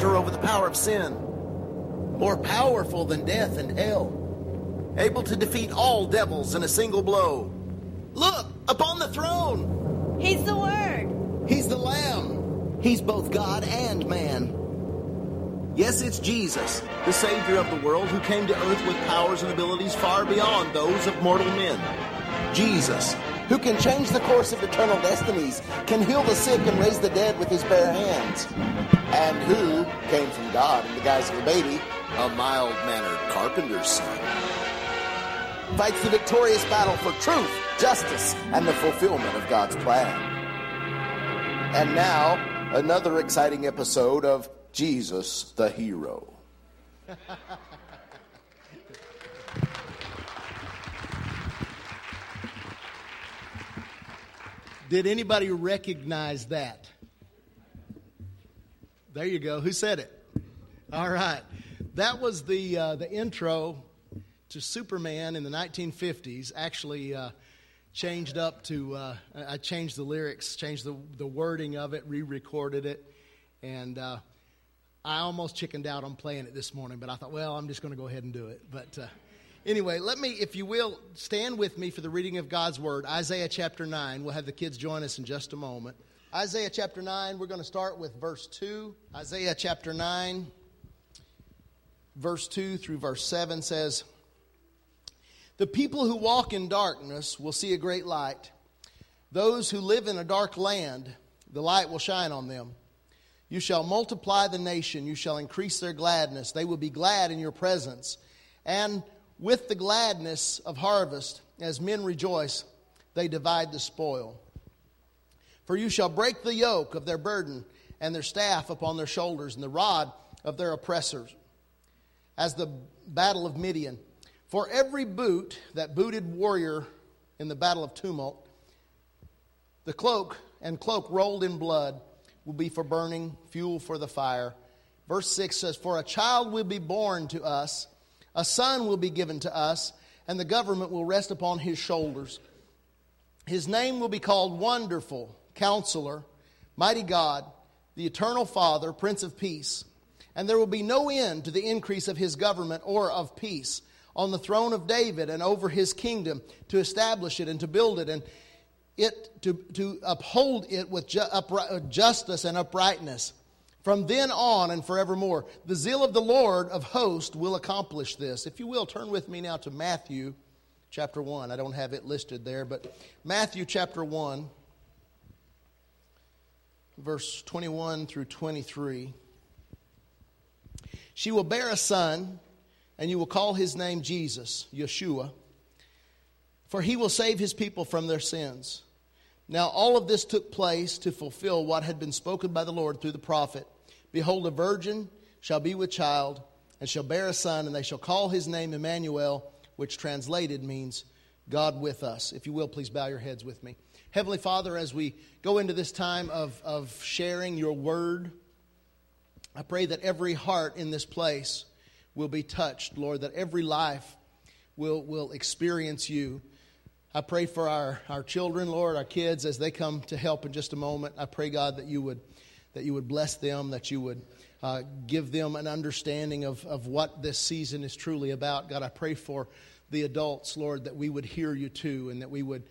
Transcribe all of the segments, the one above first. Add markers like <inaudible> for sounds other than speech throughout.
master over the power of sin, more powerful than death and hell, able to defeat all devils in a single blow. Look, upon the throne! He's the Word. He's the Lamb. He's both God and man. Yes, it's Jesus, the Savior of the world, who came to earth with powers and abilities far beyond those of mortal men. Jesus, who can change the course of eternal destinies, can heal the sick and raise the dead with his bare hands, and who came from God in the guise of a baby, a mild mannered carpenter's son. Fights the victorious battle for truth, justice, and the fulfillment of God's plan. And now, another exciting episode of Jesus the Hero. <laughs> Did anybody recognize that? There you go. Who said it? All right. That was the, uh, the intro to Superman in the 1950s. Actually, uh, changed up to, uh, I changed the lyrics, changed the, the wording of it, re recorded it. And uh, I almost chickened out on playing it this morning, but I thought, well, I'm just going to go ahead and do it. But uh, anyway, let me, if you will, stand with me for the reading of God's Word. Isaiah chapter 9. We'll have the kids join us in just a moment. Isaiah chapter 9, we're going to start with verse 2. Isaiah chapter 9, verse 2 through verse 7 says, The people who walk in darkness will see a great light. Those who live in a dark land, the light will shine on them. You shall multiply the nation, you shall increase their gladness. They will be glad in your presence. And with the gladness of harvest, as men rejoice, they divide the spoil. For you shall break the yoke of their burden and their staff upon their shoulders and the rod of their oppressors, as the battle of Midian. For every boot that booted warrior in the battle of tumult, the cloak and cloak rolled in blood will be for burning, fuel for the fire. Verse 6 says, For a child will be born to us, a son will be given to us, and the government will rest upon his shoulders. His name will be called Wonderful, Counselor, Mighty God, the Eternal Father, Prince of Peace. And there will be no end to the increase of his government or of peace on the throne of David and over his kingdom to establish it and to build it and it to, to uphold it with ju- justice and uprightness from then on and forevermore. The zeal of the Lord of hosts will accomplish this. If you will, turn with me now to Matthew chapter 1. I don't have it listed there, but Matthew chapter 1, verse 21 through 23. She will bear a son, and you will call his name Jesus, Yeshua, for he will save his people from their sins. Now, all of this took place to fulfill what had been spoken by the Lord through the prophet. Behold, a virgin shall be with child, and shall bear a son, and they shall call his name Emmanuel, which translated means God with us. If you will, please bow your heads with me. Heavenly Father, as we go into this time of, of sharing your word, I pray that every heart in this place will be touched, Lord, that every life will, will experience you. I pray for our, our children, Lord, our kids, as they come to help in just a moment. I pray, God, that you would, that you would bless them, that you would uh, give them an understanding of, of what this season is truly about. God, I pray for the adults, Lord, that we would hear you too, and that we would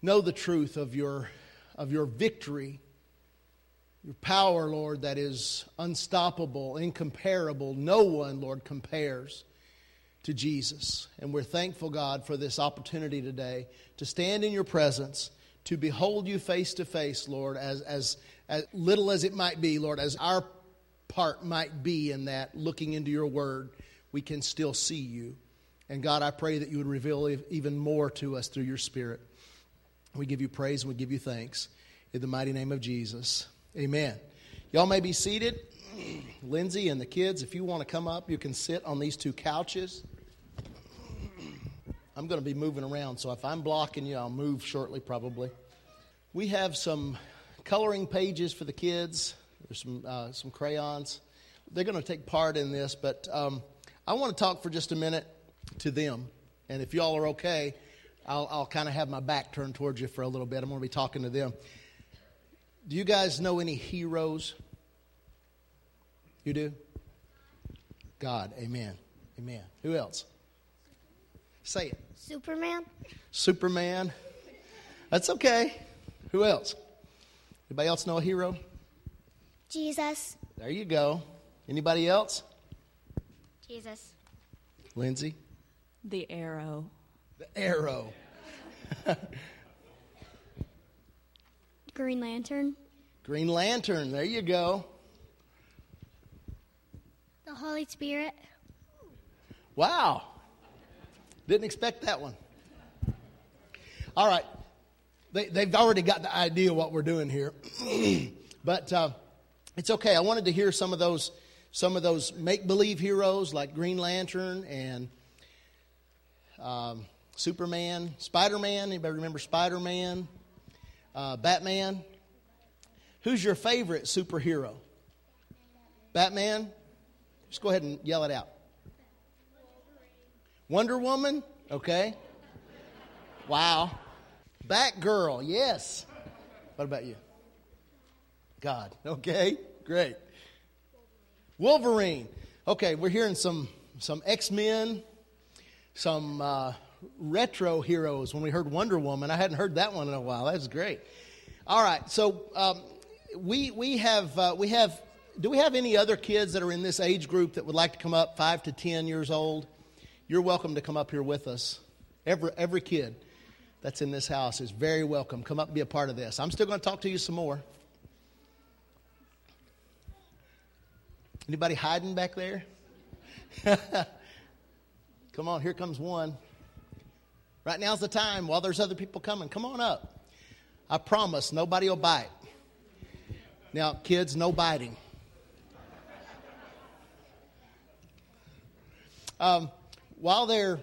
know the truth of your, of your victory, your power, Lord, that is unstoppable, incomparable. No one, Lord, compares to Jesus. And we're thankful, God, for this opportunity today to stand in your presence, to behold you face to face, Lord, as, as, as little as it might be, Lord, as our part might be in that, looking into your word, we can still see you. And God, I pray that you would reveal even more to us through your Spirit. We give you praise and we give you thanks. In the mighty name of Jesus. Amen. Y'all may be seated. <clears throat> Lindsay and the kids, if you want to come up, you can sit on these two couches. I'm going to be moving around, so if I'm blocking you, I'll move shortly probably. We have some coloring pages for the kids. There's some, uh, some crayons. They're going to take part in this, but um, I want to talk for just a minute to them. And if y'all are okay, I'll, I'll kind of have my back turned towards you for a little bit. I'm going to be talking to them. Do you guys know any heroes? You do? God. Amen. Amen. Who else? Say it. Superman. Superman. That's okay. Who else? Anybody else know a hero? Jesus. There you go. Anybody else? Jesus. Lindsay? The arrow. The arrow. Green Lantern. Green Lantern. There you go. The Holy Spirit. Wow. Didn't expect that one. All right. They, they've already got the idea what we're doing here. <clears throat> but uh, it's okay. I wanted to hear some of those some of those make believe heroes like Green Lantern and um, Superman, Spider Man. Anybody remember Spider Man? Uh, Batman. Who's your favorite superhero? Batman? Just go ahead and yell it out. Wonder Woman? Okay. Wow. Batgirl, yes. What about you? God. Okay, great. Wolverine. Okay, we're hearing some some X Men, some uh, retro heroes. When we heard Wonder Woman, I hadn't heard that one in a while. That's great. All right, so um, we we have uh, we have. Do we have any other kids that are in this age group that would like to come up, five to ten years old? You're welcome to come up here with us. Every every kid that's in this house is very welcome. Come up and be a part of this. I'm still going to talk to you some more. Anybody hiding back there? <laughs> Come on, here comes one. Right now's the time while there's other people coming. Come on up. I promise nobody will bite. Now, kids, no biting. Um, while they're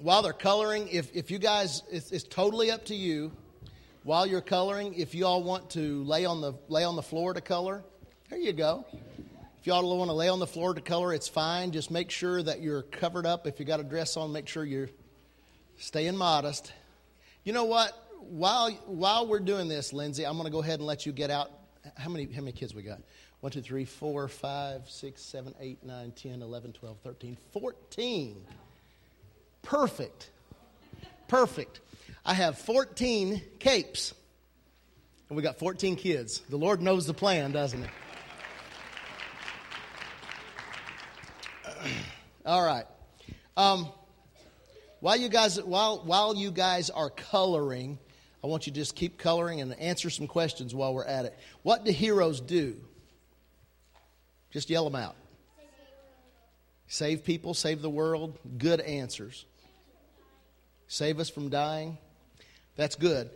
while they're coloring, if, if you guys, it's, it's totally up to you. While you're coloring, if you all want to lay on the lay on the floor to color, there you go. If you all want to lay on the floor to color, it's fine. Just make sure that you're covered up. If you got a dress on, make sure you're staying modest. You know what? While while we're doing this, Lindsay, I'm going to go ahead and let you get out. How many how many kids we got? One, two, three, four, five, six, seven, eight, nine, ten, eleven, twelve, thirteen, fourteen. Perfect. Perfect. I have 14 capes. And we got 14 kids. The Lord knows the plan, doesn't he? <clears throat> All right. Um, while you guys while while you guys are coloring, I want you to just keep coloring and answer some questions while we're at it. What do heroes do? Just yell them out. Save people, save the world. Good answers. Save us from dying. That's good.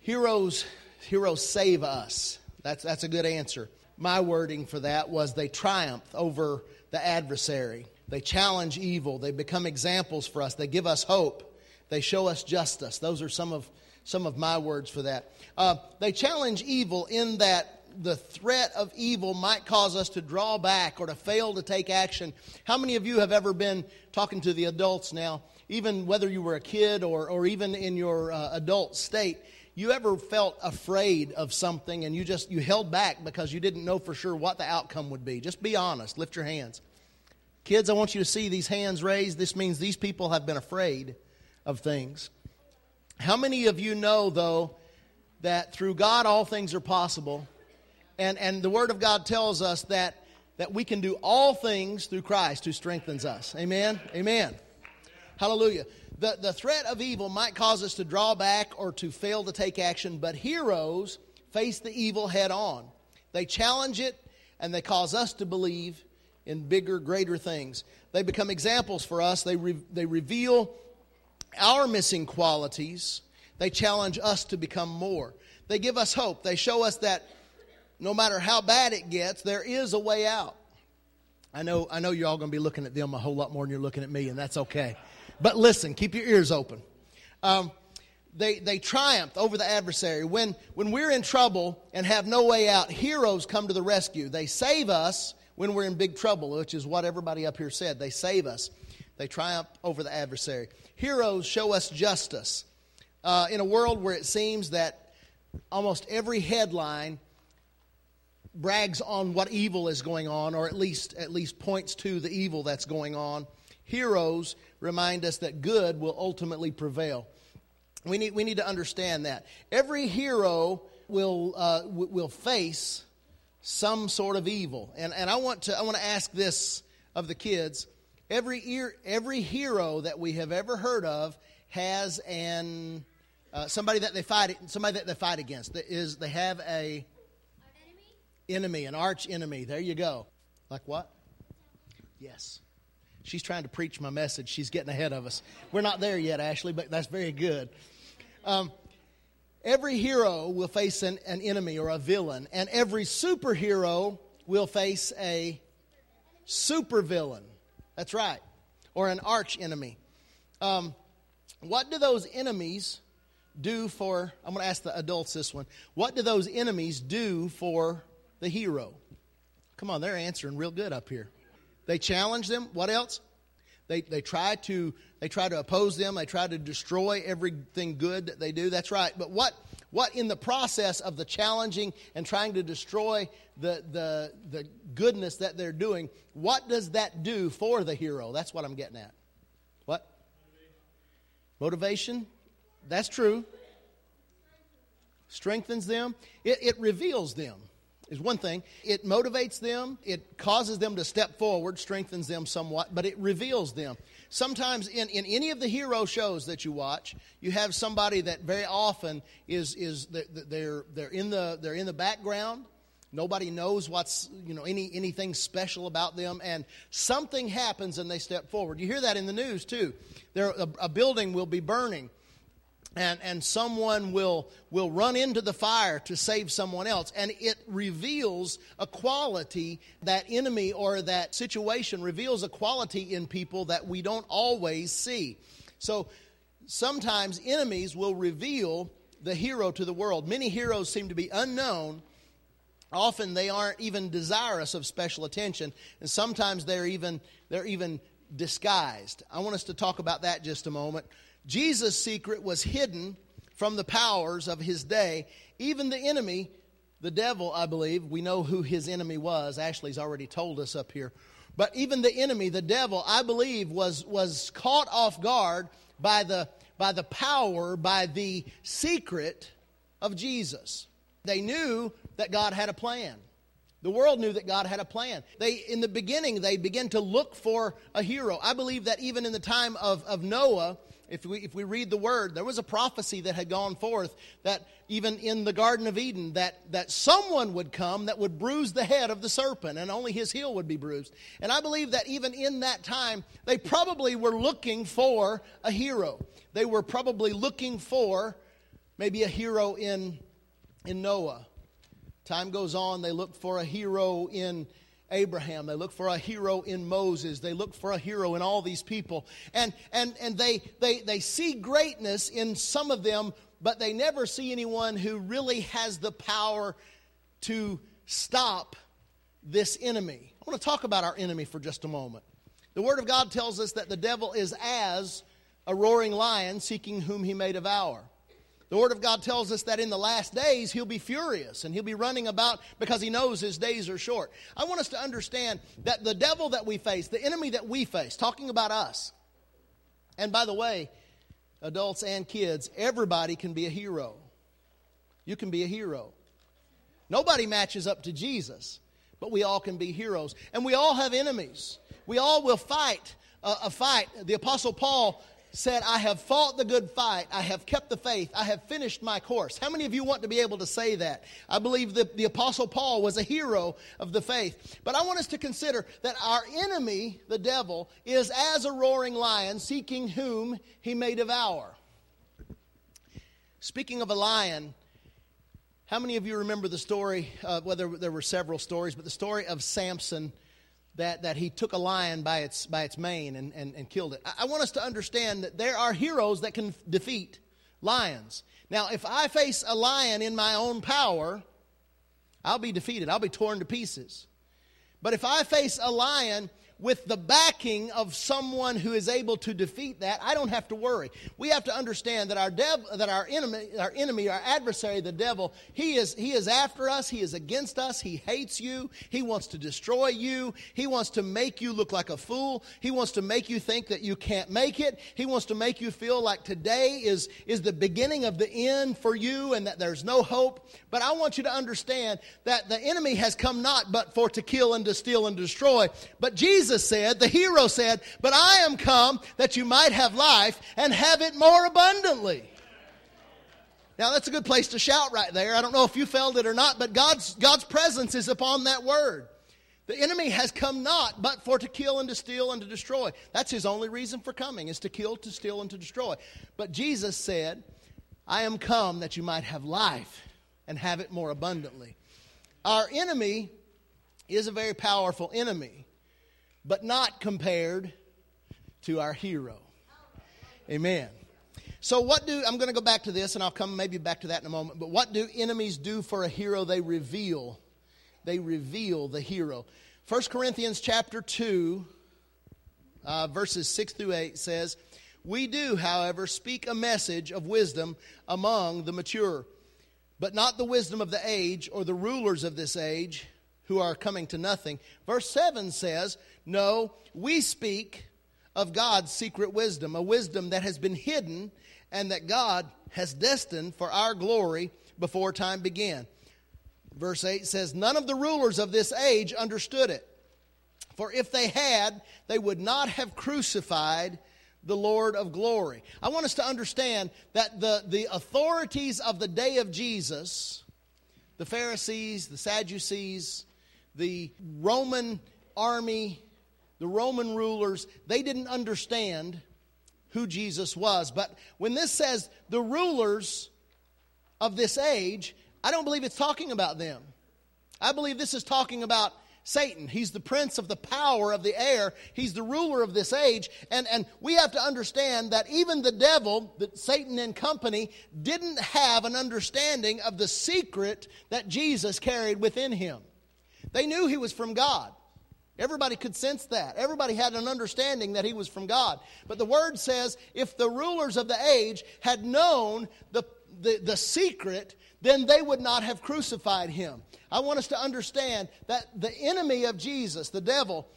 Heroes heroes save us. That's that's a good answer. My wording for that was they triumph over the adversary. They challenge evil. They become examples for us. They give us hope. They show us justice. Those are some of some of my words for that. Uh, they challenge evil in that the threat of evil might cause us to draw back or to fail to take action. How many of you have ever been talking to the adults now, even whether you were a kid or, or even in your uh, adult state? You ever felt afraid of something and you just you held back because you didn't know for sure what the outcome would be? Just be honest. Lift your hands. Kids, I want you to see these hands raised. This means these people have been afraid of things. How many of you know, though, that through God all things are possible? And, and the Word of God tells us that, that we can do all things through Christ who strengthens us. Amen? Amen. Hallelujah. The, the threat of evil might cause us to draw back or to fail to take action, but heroes face the evil head on. They challenge it and they cause us to believe in bigger, greater things. They become examples for us. They, re- they reveal our missing qualities. They challenge us to become more. They give us hope. They show us that no matter how bad it gets, there is a way out. I know, I know you're all going to be looking at them a whole lot more than you're looking at me, and that's okay. But listen, keep your ears open. Um, they, they triumphed over the adversary. When, when we're in trouble and have no way out, heroes come to the rescue. They save us when we're in big trouble, which is what everybody up here said. They save us, they triumph over the adversary. Heroes show us justice. Uh, in a world where it seems that almost every headline brags on what evil is going on, or at least at least points to the evil that's going on. Heroes remind us that good will ultimately prevail. We need, we need to understand that. Every hero will, uh, will face some sort of evil. And, and I, want to, I want to ask this of the kids. Every, ear, every hero that we have ever heard of has an, uh, somebody that they fight somebody that they fight against. That is, they have a enemy, an arch enemy. There you go. Like what? Yes. She's trying to preach my message. She's getting ahead of us. We're not there yet, Ashley, but that's very good. Um, every hero will face an, an enemy or a villain, and every superhero will face a supervillain. That's right, or an arch enemy. Um, what do those enemies do for? I'm going to ask the adults this one. What do those enemies do for the hero? Come on, they're answering real good up here. They challenge them. What else? They, they try to they try to oppose them. They try to destroy everything good that they do. That's right. But what what in the process of the challenging and trying to destroy the the the goodness that they're doing, what does that do for the hero? That's what I'm getting at. What? Motivation. That's true. Strengthens them. It, it reveals them is one thing. It motivates them, it causes them to step forward, strengthens them somewhat, but it reveals them. Sometimes in, in any of the hero shows that you watch, you have somebody that very often is, is they're, they're, in the, they're in the background. Nobody knows what's, you know, any, anything special about them, and something happens and they step forward. You hear that in the news too. There, a, a building will be burning and, and someone will, will run into the fire to save someone else. And it reveals a quality, that enemy or that situation reveals a quality in people that we don't always see. So sometimes enemies will reveal the hero to the world. Many heroes seem to be unknown. Often they aren't even desirous of special attention, and sometimes they're even, they're even disguised. I want us to talk about that just a moment. Jesus' secret was hidden from the powers of his day. Even the enemy, the devil, I believe, we know who his enemy was. Ashley's already told us up here. But even the enemy, the devil, I believe, was, was caught off guard by the, by the power, by the secret of Jesus. They knew that God had a plan. The world knew that God had a plan. They, in the beginning, they began to look for a hero. I believe that even in the time of, of Noah, if we, if we read the word, there was a prophecy that had gone forth that even in the Garden of Eden, that, that someone would come that would bruise the head of the serpent and only his heel would be bruised. And I believe that even in that time, they probably were looking for a hero. They were probably looking for maybe a hero in, in Noah. Time goes on, they look for a hero in Abraham. They look for a hero in Moses. They look for a hero in all these people. And, and, and they, they, they see greatness in some of them, but they never see anyone who really has the power to stop this enemy. I want to talk about our enemy for just a moment. The Word of God tells us that the devil is as a roaring lion seeking whom he may devour. The Word of God tells us that in the last days he'll be furious and he'll be running about because he knows his days are short. I want us to understand that the devil that we face, the enemy that we face, talking about us, and by the way, adults and kids, everybody can be a hero. You can be a hero. Nobody matches up to Jesus, but we all can be heroes. And we all have enemies. We all will fight a, a fight. The Apostle Paul said, I have fought the good fight. I have kept the faith. I have finished my course. How many of you want to be able to say that? I believe that the Apostle Paul was a hero of the faith. But I want us to consider that our enemy, the devil, is as a roaring lion seeking whom he may devour. Speaking of a lion, how many of you remember the story, whether there were several stories, but the story of Samson? That, that he took a lion by its, by its mane and, and, and killed it. I, I want us to understand that there are heroes that can defeat lions. Now, if I face a lion in my own power, I'll be defeated, I'll be torn to pieces. But if I face a lion with the backing of someone who is able to defeat that, I don't have to worry. We have to understand that our dev, that our enemy, our enemy, our adversary, the devil, he is he is after us, he is against us, he hates you, he wants to destroy you, he wants to make you look like a fool, he wants to make you think that you can't make it, he wants to make you feel like today is is the beginning of the end for you and that there's no hope. But I want you to understand that the enemy has come not but for to kill and to steal and destroy, but Jesus Jesus said, the hero said, But I am come that you might have life and have it more abundantly. Now that's a good place to shout right there. I don't know if you felt it or not, but God's, God's presence is upon that word. The enemy has come not but for to kill and to steal and to destroy. That's his only reason for coming, is to kill, to steal, and to destroy. But Jesus said, I am come that you might have life and have it more abundantly. Our enemy is a very powerful enemy but not compared to our hero. Amen. So, what do, I'm going to go back to this and I'll come maybe back to that in a moment, but what do enemies do for a hero? They reveal. They reveal the hero. 1 Corinthians chapter 2, uh, verses 6 through 8 says, We do, however, speak a message of wisdom among the mature, but not the wisdom of the age or the rulers of this age who are coming to nothing. Verse 7 says, No, we speak of God's secret wisdom, a wisdom that has been hidden and that God has destined for our glory before time began. Verse 8 says, None of the rulers of this age understood it. For if they had, they would not have crucified the Lord of glory. I want us to understand that the, the authorities of the day of Jesus, the Pharisees, the Sadducees, the Roman army, the Roman rulers, they didn't understand who Jesus was. But when this says the rulers of this age, I don't believe it's talking about them. I believe this is talking about Satan. He's the prince of the power of the air. He's the ruler of this age. And, and we have to understand that even the devil, that Satan and company, didn't have an understanding of the secret that Jesus carried within him. They knew he was from God. Everybody could sense that. Everybody had an understanding that he was from God. But the word says if the rulers of the age had known the, the, the secret, then they would not have crucified him. I want us to understand that the enemy of Jesus, the devil,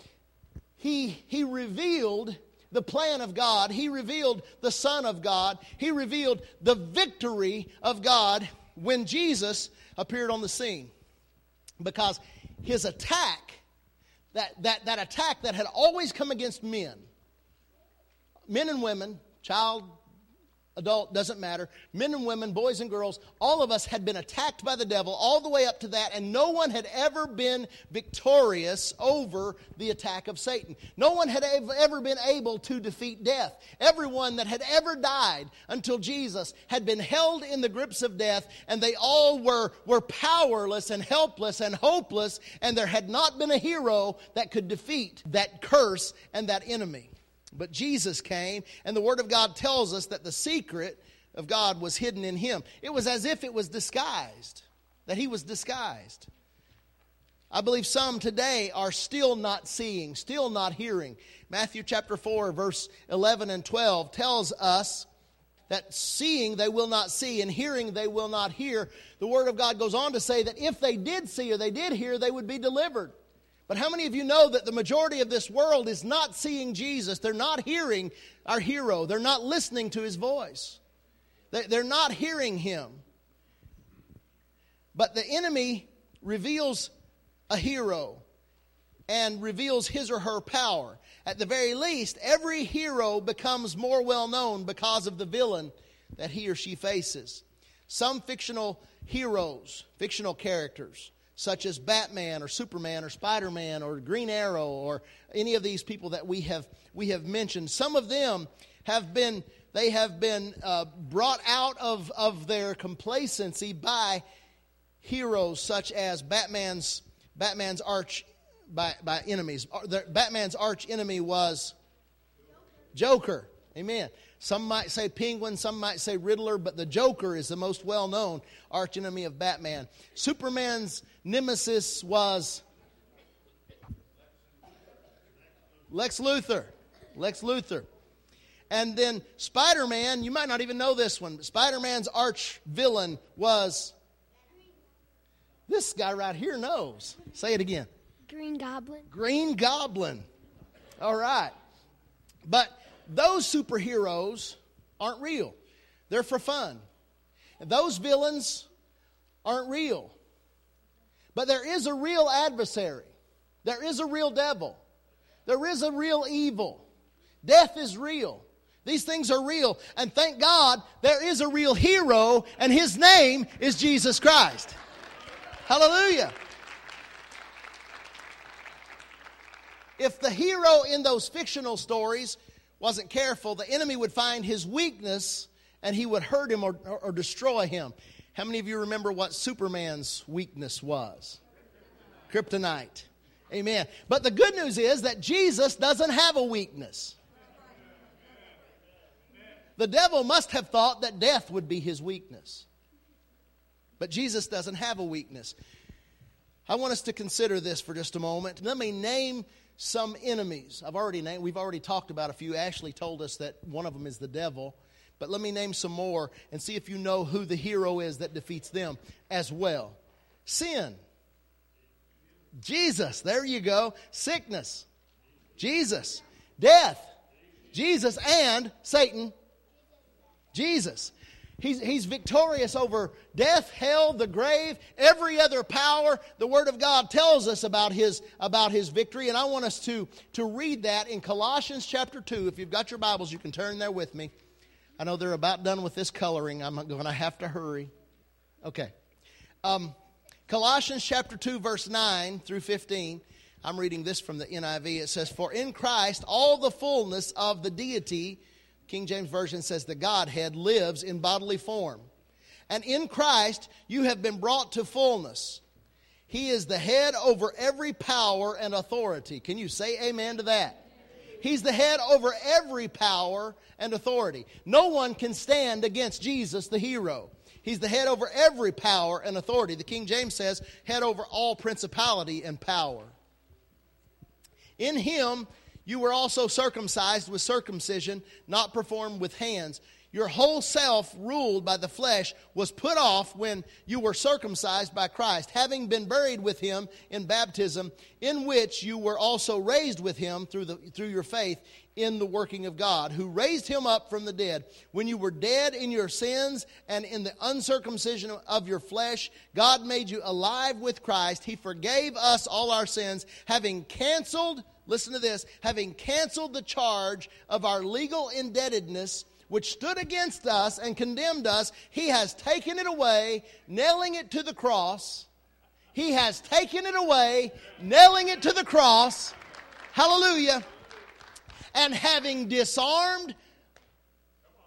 he, he revealed the plan of God. He revealed the Son of God. He revealed the victory of God when Jesus appeared on the scene. Because his attack, that, that, that attack that had always come against men, men and women, child, adult, doesn't matter, men and women, boys and girls, all of us had been attacked by the devil all the way up to that, and no one had ever been victorious over the attack of Satan. No one had ever been able to defeat death. Everyone that had ever died until Jesus had been held in the grips of death, and they all were, were powerless and helpless and hopeless, and there had not been a hero that could defeat that curse and that enemy. But Jesus came, and the Word of God tells us that the secret of God was hidden in Him. It was as if it was disguised, that He was disguised. I believe some today are still not seeing, still not hearing. Matthew chapter 4, verse 11 and 12 tells us that seeing they will not see and hearing they will not hear. The Word of God goes on to say that if they did see or they did hear, they would be delivered. But how many of you know that the majority of this world is not seeing Jesus? They're not hearing our hero, they're not listening to his voice, they're not hearing him. But the enemy reveals a hero and reveals his or her power. At the very least, every hero becomes more well known because of the villain that he or she faces. Some fictional heroes, fictional characters, such as Batman or Superman or Spider Man or Green Arrow or any of these people that we have, we have mentioned. Some of them have been, they have been uh, brought out of, of their complacency by heroes such as Batman's, Batman's arch by, by enemies. Batman's arch enemy was Joker. Amen. Some might say Penguin, some might say Riddler, but the Joker is the most well known archenemy of Batman. Superman's nemesis was Lex Luthor. Lex Luthor. And then Spider Man, you might not even know this one, but Spider Man's arch villain was. This guy right here knows. Say it again. Green Goblin. Green Goblin. All right. But those superheroes aren't real, they're for fun. Those villains aren't real. But there is a real adversary, there is a real devil, there is a real evil. Death is real. These things are real. And thank God there is a real hero, and his name is Jesus Christ. Hallelujah. If the hero in those fictional stories wasn't careful, the enemy would find his weakness and he would hurt him or, or, destroy him. How many of you remember what Superman's weakness was? Kryptonite. Amen. But the good news is that Jesus doesn't have a weakness. The devil must have thought that death would be his weakness. But Jesus doesn't have a weakness. I want us to consider this for just a moment. Let me name some enemies. I've already named, we've already talked about a few. Ashley told us that one of them is the devil. But let me name some more and see if you know who the hero is that defeats them as well. Sin. Jesus. There you go. Sickness. Jesus. Death. Jesus and Satan. Jesus. He's, he's victorious over death, hell, the grave, every other power. The Word of God tells us about his, about his victory, and I want us to, to read that in Colossians chapter 2. If you've got your Bibles, you can turn there with me. I know they're about done with this coloring. I'm going to have to hurry. Okay. Um, Colossians chapter 2, verse 9 through 15. I'm reading this from the NIV. It says, For in Christ all the fullness of the deity King James Version says the Godhead lives in bodily form. And in Christ you have been brought to fullness. He is the head over every power and authority. Can you say amen to that? He's the head over every power and authority. No one can stand against Jesus, the hero. He's the head over every power and authority. The King James says, head over all principality and power. In him, you were also circumcised with circumcision not performed with hands. Your whole self, ruled by the flesh, was put off when you were circumcised by Christ, having been buried with him in baptism, in which you were also raised with him through, the, through your faith in the working of God, who raised him up from the dead. When you were dead in your sins and in the uncircumcision of your flesh, God made you alive with Christ. He forgave us all our sins, having canceled listen to this, having canceled the charge of our legal indebtedness which stood against us and condemned us, he has taken it away, nailing it to the cross. He has taken it away, nailing it to the cross. Hallelujah. And having disarmed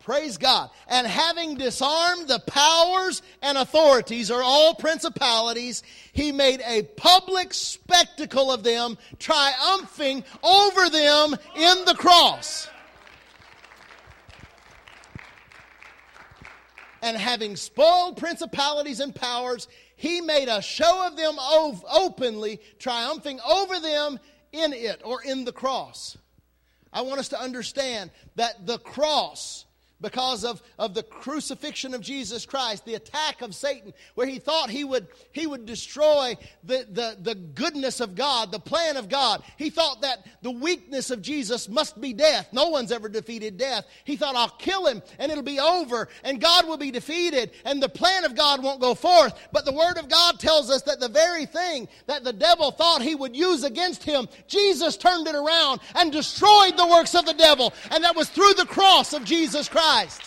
Praise God. And having disarmed the powers and authorities, or all principalities, he made a public spectacle of them, triumphing over them in the cross. And having spoiled principalities and powers, he made a show of them openly, triumphing over them in it or in the cross. I want us to understand that the cross because of, of the crucifixion of Jesus Christ, the attack of Satan, where he thought he would, he would destroy the, the, the goodness of God, the plan of God. He thought that the weakness of Jesus must be death. No one's ever defeated death. He thought, I'll kill him and it'll be over and God will be defeated and the plan of God won't go forth. But the Word of God tells us that the very thing that the devil thought he would use against him, Jesus turned it around and destroyed the works of the devil. And that was through the cross of Jesus Christ. Christ.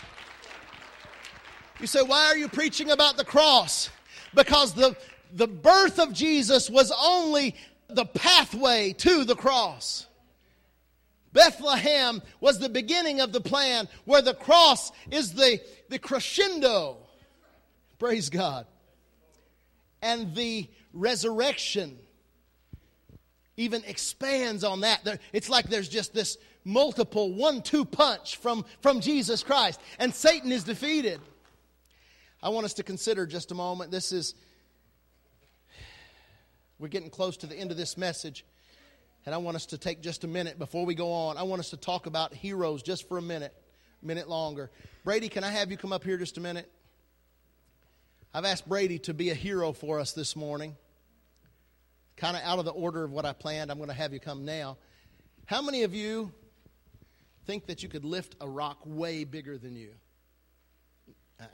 You say, why are you preaching about the cross? Because the, the birth of Jesus was only the pathway to the cross. Bethlehem was the beginning of the plan where the cross is the, the crescendo. Praise God. And the resurrection even expands on that. It's like there's just this multiple one two punch from, from Jesus Christ, and Satan is defeated. I want us to consider just a moment. This is, we're getting close to the end of this message. And I want us to take just a minute before we go on. I want us to talk about heroes just for a minute, minute longer. Brady, can I have you come up here just a minute? I've asked Brady to be a hero for us this morning. Kind of out of the order of what I planned, I'm going to have you come now. How many of you think that you could lift a rock way bigger than you? Uh-uh.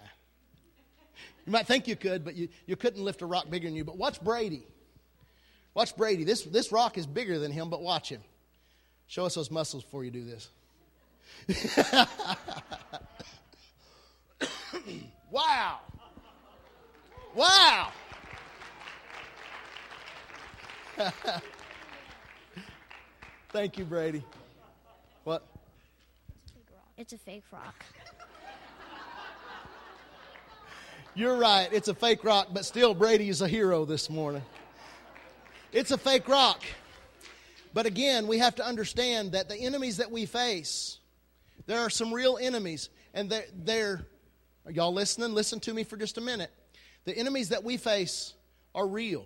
You might think you could, but you, you couldn't lift a rock bigger than you. But watch Brady. Watch Brady. This, this rock is bigger than him, but watch him. Show us those muscles before you do this. <laughs> wow. Wow. <laughs> Thank you, Brady. What? It's a fake rock. You're right. It's a fake rock, but still, Brady is a hero this morning. It's a fake rock. But again, we have to understand that the enemies that we face, there are some real enemies. And they're, they're are y'all listening? Listen to me for just a minute. The enemies that we face are real.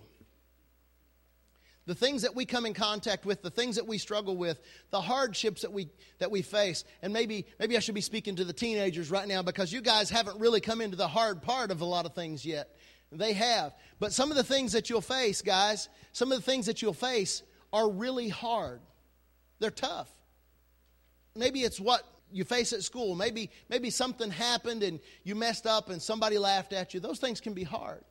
The things that we come in contact with, the things that we struggle with, the hardships that we, that we face. And maybe, maybe I should be speaking to the teenagers right now because you guys haven't really come into the hard part of a lot of things yet. They have. But some of the things that you'll face, guys, some of the things that you'll face are really hard. They're tough. Maybe it's what you face at school. Maybe, maybe something happened and you messed up and somebody laughed at you. Those things can be hard.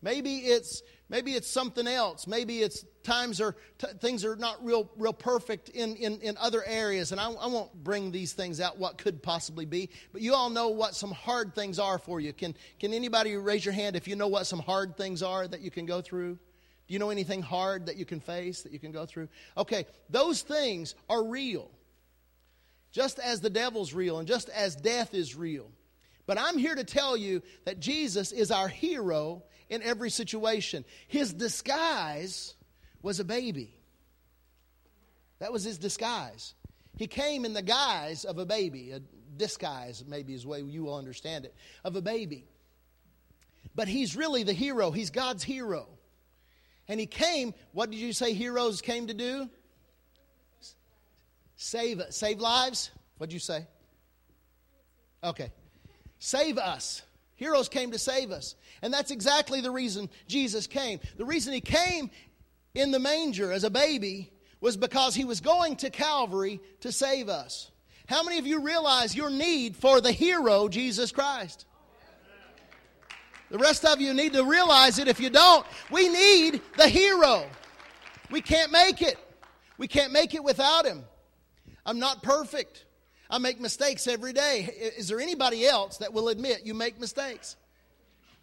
Maybe it's maybe it's something else. Maybe it's times are t- things are not real real perfect in, in, in other areas. And I, I won't bring these things out what could possibly be. But you all know what some hard things are for you. Can can anybody raise your hand if you know what some hard things are that you can go through? Do you know anything hard that you can face that you can go through? Okay, those things are real. Just as the devil's real and just as death is real. But I'm here to tell you that Jesus is our hero in every situation. His disguise was a baby. That was his disguise. He came in the guise of a baby, a disguise, maybe is the way you will understand it, of a baby. But he's really the hero. He's God's hero. And he came, what did you say heroes came to do? Save save lives? What'd you say? Okay. Save us. Heroes came to save us. And that's exactly the reason Jesus came. The reason he came in the manger as a baby was because he was going to Calvary to save us. How many of you realize your need for the hero, Jesus Christ? The rest of you need to realize it if you don't. We need the hero. We can't make it. We can't make it without him. I'm not perfect. I make mistakes every day. Is there anybody else that will admit you make mistakes?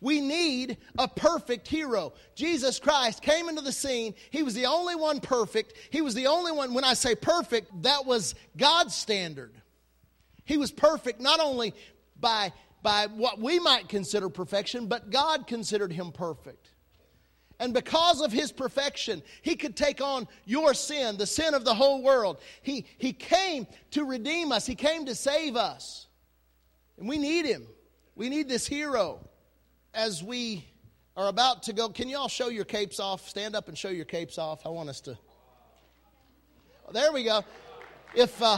We need a perfect hero. Jesus Christ came into the scene. He was the only one perfect. He was the only one, when I say perfect, that was God's standard. He was perfect not only by, by what we might consider perfection, but God considered him perfect. And because of his perfection, he could take on your sin, the sin of the whole world. He, he came to redeem us, he came to save us. And we need him. We need this hero. As we are about to go, can you all show your capes off? Stand up and show your capes off. I want us to. There we go. If. Uh,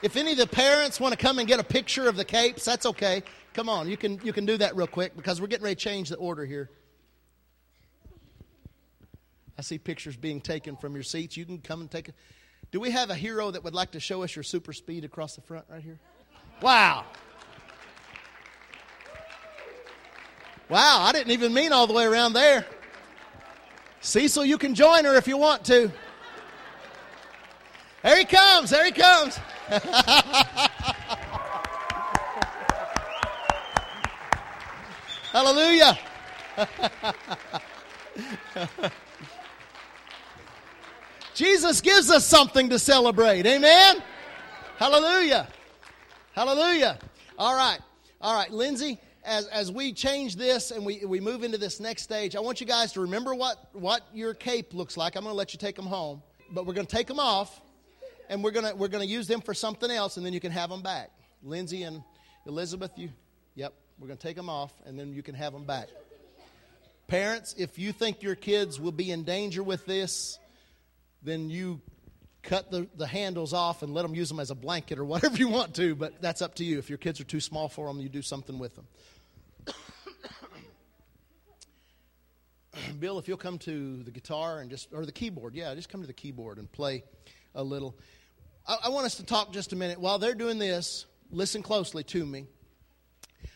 if any of the parents want to come and get a picture of the capes, that's okay. Come on, you can, you can do that real quick because we're getting ready to change the order here. I see pictures being taken from your seats. You can come and take it. Do we have a hero that would like to show us your super speed across the front right here? Wow. Wow, I didn't even mean all the way around there. Cecil, you can join her if you want to. There he comes. There he comes. <laughs> Hallelujah. <laughs> Jesus gives us something to celebrate. Amen? Hallelujah. Hallelujah. All right. All right, Lindsay, as, as we change this and we, we move into this next stage, I want you guys to remember what, what your cape looks like. I'm going to let you take them home, but we're going to take them off and we're going to, we're going to use them for something else and then you can have them back. Lindsay and Elizabeth, you, yep, we're going to take them off and then you can have them back. Parents, if you think your kids will be in danger with this, then you cut the, the handles off and let them use them as a blanket or whatever you want to, but that's up to you. If your kids are too small for them, you do something with them. <coughs> Bill, if you'll come to the guitar and just, or the keyboard, yeah, just come to the keyboard and play a little. I, I want us to talk just a minute. While they're doing this, listen closely to me.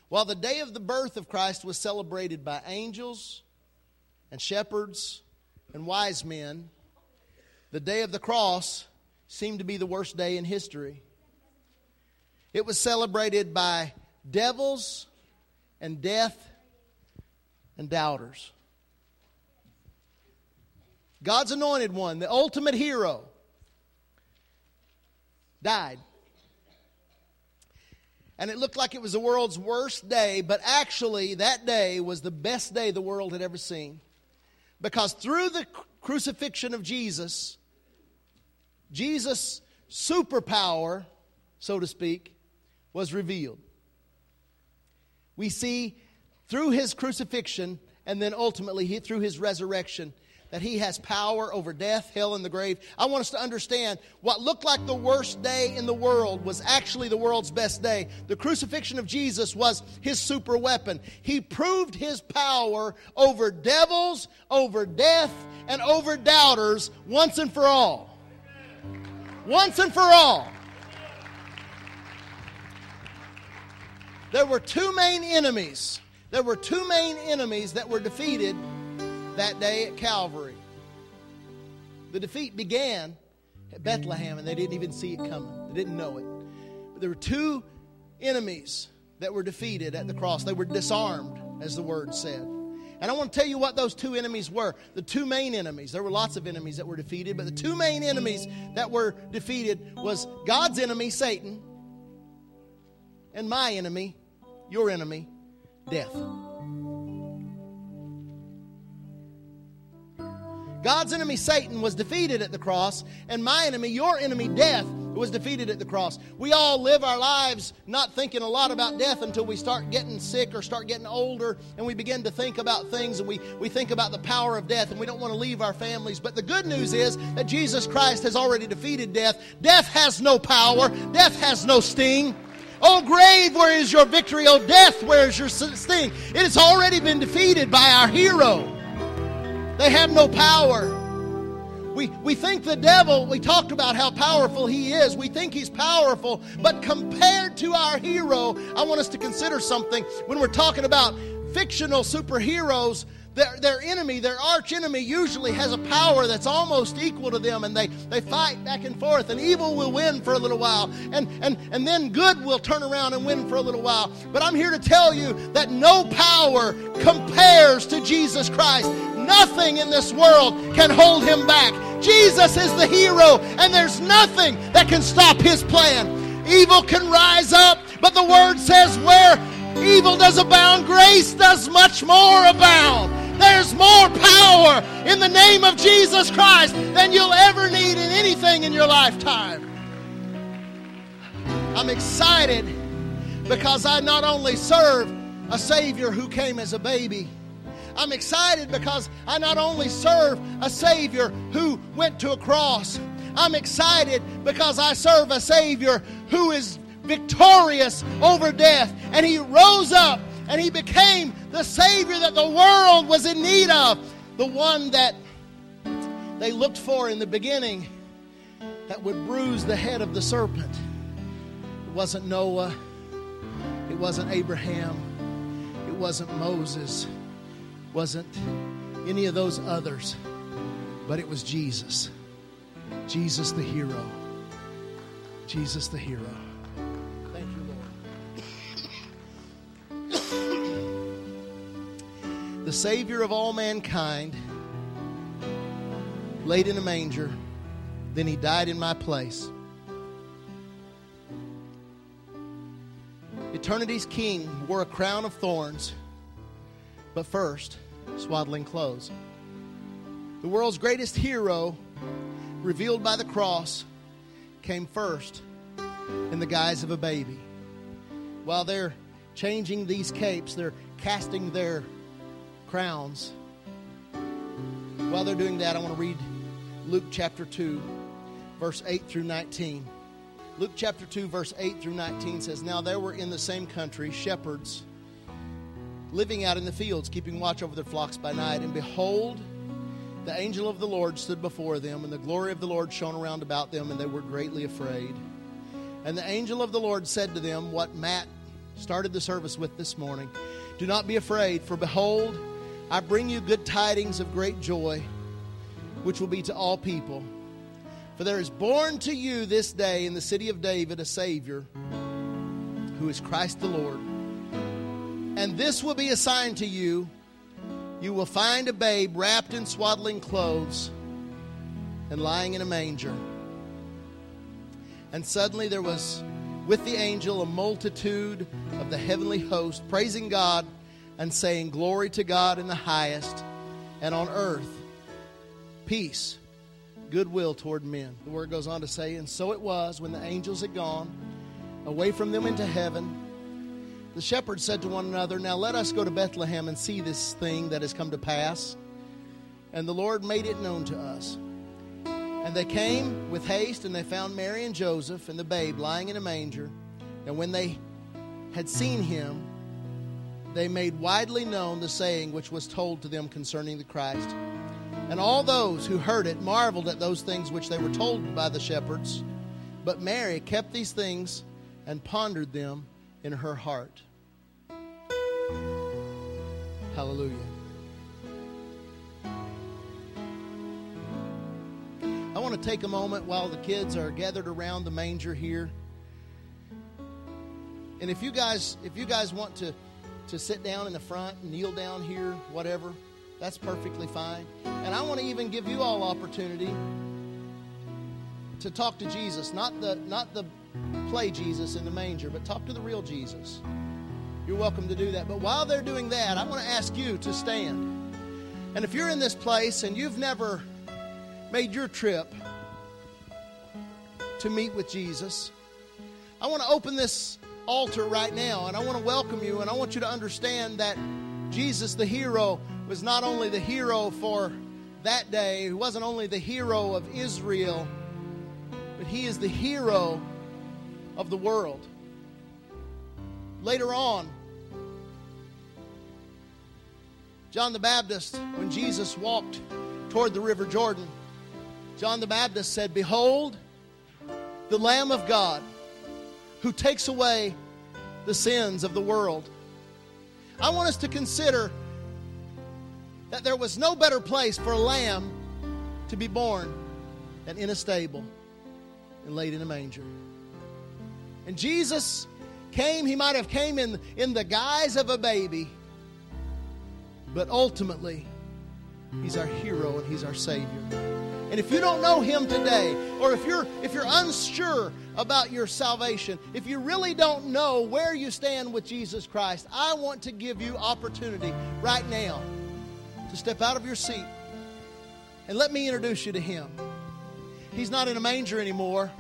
While the day of the birth of Christ was celebrated by angels and shepherds and wise men, the day of the cross seemed to be the worst day in history. It was celebrated by devils and death and doubters. God's anointed one, the ultimate hero, died. And it looked like it was the world's worst day, but actually, that day was the best day the world had ever seen. Because through the crucifixion of Jesus, Jesus' superpower, so to speak, was revealed. We see through his crucifixion and then ultimately through his resurrection that he has power over death, hell, and the grave. I want us to understand what looked like the worst day in the world was actually the world's best day. The crucifixion of Jesus was his super weapon. He proved his power over devils, over death, and over doubters once and for all. Once and for all. There were two main enemies. There were two main enemies that were defeated that day at Calvary. The defeat began at Bethlehem, and they didn't even see it coming. They didn't know it. But there were two enemies that were defeated at the cross. They were disarmed, as the word said. And I want to tell you what those two enemies were. The two main enemies. There were lots of enemies that were defeated, but the two main enemies that were defeated was God's enemy, Satan, and my enemy, your enemy, death. God's enemy, Satan, was defeated at the cross, and my enemy, your enemy, death, was defeated at the cross. We all live our lives not thinking a lot about death until we start getting sick or start getting older, and we begin to think about things, and we, we think about the power of death, and we don't want to leave our families. But the good news is that Jesus Christ has already defeated death. Death has no power, death has no sting. Oh, grave, where is your victory? Oh, death, where is your sting? It has already been defeated by our hero. They have no power. We, we think the devil, we talked about how powerful he is. We think he's powerful, but compared to our hero, I want us to consider something when we're talking about fictional superheroes their, their enemy, their arch enemy, usually has a power that's almost equal to them, and they, they fight back and forth, and evil will win for a little while, and, and, and then good will turn around and win for a little while. But I'm here to tell you that no power compares to Jesus Christ. Nothing in this world can hold him back. Jesus is the hero, and there's nothing that can stop his plan. Evil can rise up, but the word says, where evil does abound, grace does much more abound. There's more power in the name of Jesus Christ than you'll ever need in anything in your lifetime. I'm excited because I not only serve a Savior who came as a baby. I'm excited because I not only serve a Savior who went to a cross, I'm excited because I serve a Savior who is victorious over death. And He rose up and he became the Savior that the world was in need of, the one that they looked for in the beginning that would bruise the head of the serpent. It wasn't Noah, it wasn't Abraham, it wasn't Moses, wasn't any of those others, but it was Jesus. Jesus the hero. Jesus the hero. Thank you, Lord. <coughs> the Savior of all mankind, laid in a manger, then he died in my place. Eternity's king wore a crown of thorns, but first, swaddling clothes. The world's greatest hero, revealed by the cross, came first in the guise of a baby. While they're changing these capes, they're casting their crowns. While they're doing that, I want to read Luke chapter 2, verse 8 through 19. Luke chapter 2, verse 8 through 19 says, Now there were in the same country shepherds living out in the fields, keeping watch over their flocks by night. And behold, the angel of the Lord stood before them, and the glory of the Lord shone around about them, and they were greatly afraid. And the angel of the Lord said to them, What Matt started the service with this morning Do not be afraid, for behold, I bring you good tidings of great joy, which will be to all people. For there is born to you this day in the city of David a Savior, who is Christ the Lord. And this will be a sign to you you will find a babe wrapped in swaddling clothes and lying in a manger. And suddenly there was with the angel a multitude of the heavenly host, praising God and saying, Glory to God in the highest, and on earth, peace, goodwill toward men. The word goes on to say, And so it was when the angels had gone away from them into heaven the shepherds said to one another, Now let us go to Bethlehem and see this thing that has come to pass. And the Lord made it known to us. And they came with haste, and they found Mary and Joseph and the babe lying in a manger. And when they had seen him, they made widely known the saying which was told to them concerning the Christ. And all those who heard it marveled at those things which they were told by the shepherds. But Mary kept these things and pondered them in her heart. Hallelujah. I want to take a moment while the kids are gathered around the manger here. And if you guys if you guys want to to sit down in the front, kneel down here, whatever, that's perfectly fine. And I want to even give you all opportunity to talk to Jesus, not the not the play Jesus in the manger, but talk to the real Jesus. You're welcome to do that. But while they're doing that, I want to ask you to stand. And if you're in this place and you've never made your trip to meet with Jesus, I want to open this altar right now and I want to welcome you and I want you to understand that Jesus, the hero, was not only the hero for that day, he wasn't only the hero of Israel, but he is the hero of the world. Later on, John the Baptist, when Jesus walked toward the River Jordan, John the Baptist said, Behold, the Lamb of God who takes away the sins of the world. I want us to consider that there was no better place for a lamb to be born than in a stable and laid in a manger. And Jesus came, he might have came in, in the guise of a baby, but ultimately, he's our hero and he's our Savior. And if you don't know him today, or if you're if you're unsure about your salvation, if you really don't know where you stand with Jesus Christ, I want to give you opportunity right now to step out of your seat and let me introduce you to him. He's not in a manger anymore.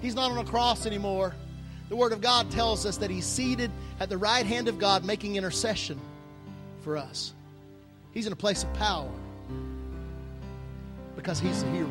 He's not on a cross anymore. The Word of God tells us that He's seated at the right hand of God making intercession for us. He's in a place of power because He's the hero.